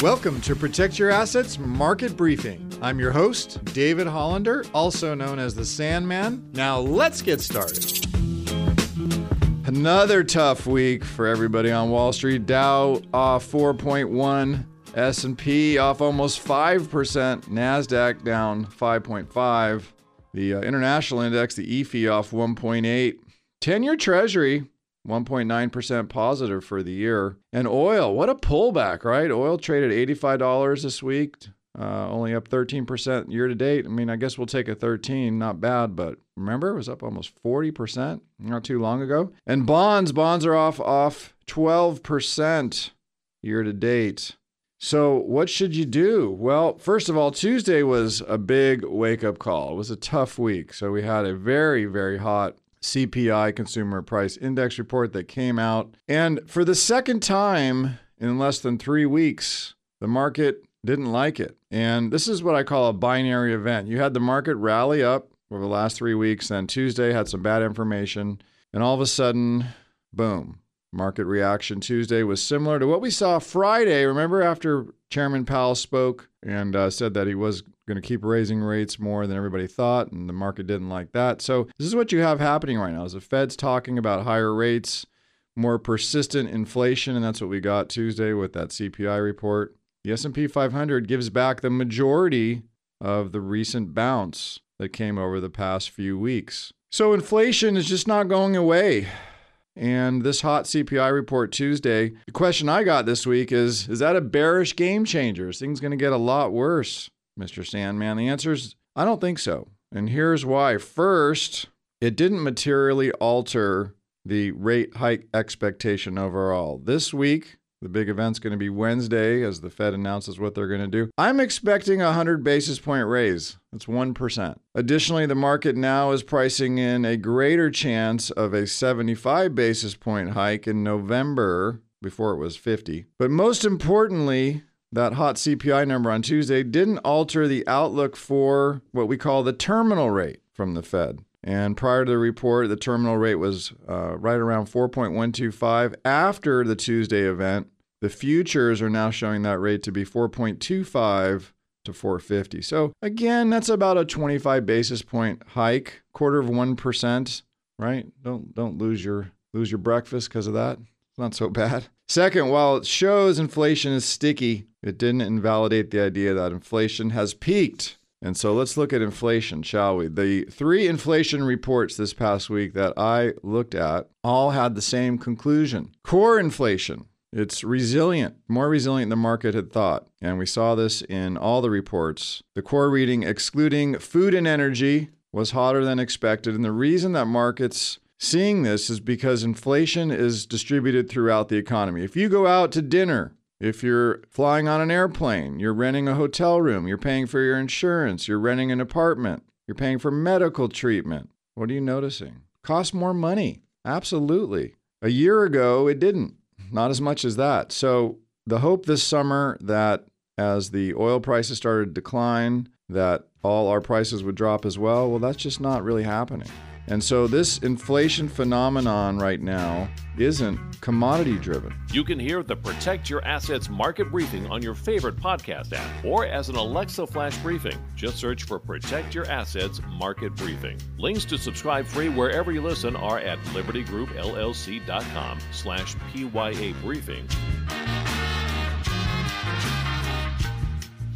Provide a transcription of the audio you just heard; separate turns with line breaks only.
Welcome to Protect Your Assets Market Briefing. I'm your host, David Hollander, also known as the Sandman. Now let's get started. Another tough week for everybody on Wall Street. Dow off 4.1, S&P off almost 5%, Nasdaq down 5.5. The uh, international index, the EFI off 1.8. 10-year treasury 1.9% positive for the year. And oil, what a pullback, right? Oil traded $85 this week, uh, only up 13% year to date. I mean, I guess we'll take a 13, not bad, but remember, it was up almost 40% not too long ago. And bonds, bonds are off off 12% year to date. So, what should you do? Well, first of all, Tuesday was a big wake up call. It was a tough week. So, we had a very, very hot CPI Consumer Price Index report that came out. And for the second time in less than three weeks, the market didn't like it. And this is what I call a binary event. You had the market rally up over the last three weeks, then Tuesday had some bad information, and all of a sudden, boom. Market reaction Tuesday was similar to what we saw Friday. Remember, after Chairman Powell spoke and uh, said that he was going to keep raising rates more than everybody thought, and the market didn't like that. So this is what you have happening right now: is the Fed's talking about higher rates, more persistent inflation, and that's what we got Tuesday with that CPI report. The S&P 500 gives back the majority of the recent bounce that came over the past few weeks. So inflation is just not going away. And this hot CPI report Tuesday, the question I got this week is Is that a bearish game changer? Is things going to get a lot worse? Mr. Sandman? The answer is I don't think so. And here's why. First, it didn't materially alter the rate hike expectation overall. This week, the big event's going to be Wednesday as the Fed announces what they're going to do. I'm expecting a 100 basis point raise. That's 1%. Additionally, the market now is pricing in a greater chance of a 75 basis point hike in November before it was 50. But most importantly, that hot CPI number on Tuesday didn't alter the outlook for what we call the terminal rate from the Fed. And prior to the report, the terminal rate was uh, right around 4.125. After the Tuesday event, the futures are now showing that rate to be 4.25 to 450. So again, that's about a 25 basis point hike, quarter of 1%, right? Don't don't lose your lose your breakfast because of that. It's not so bad. Second, while it shows inflation is sticky, it didn't invalidate the idea that inflation has peaked. And so let's look at inflation, shall we? The three inflation reports this past week that I looked at all had the same conclusion. Core inflation, it's resilient, more resilient than the market had thought. And we saw this in all the reports. The core reading, excluding food and energy, was hotter than expected. And the reason that markets seeing this is because inflation is distributed throughout the economy. If you go out to dinner, if you're flying on an airplane, you're renting a hotel room, you're paying for your insurance, you're renting an apartment, you're paying for medical treatment. What are you noticing? Costs more money. Absolutely. A year ago, it didn't. Not as much as that. So, the hope this summer that as the oil prices started to decline, that all our prices would drop as well, well, that's just not really happening. And so this inflation phenomenon right now isn't commodity driven.
You can hear the Protect Your Assets market briefing on your favorite podcast app or as an Alexa flash briefing. Just search for Protect Your Assets market briefing. Links to subscribe free wherever you listen are at libertygroupllc.com slash PYA briefing.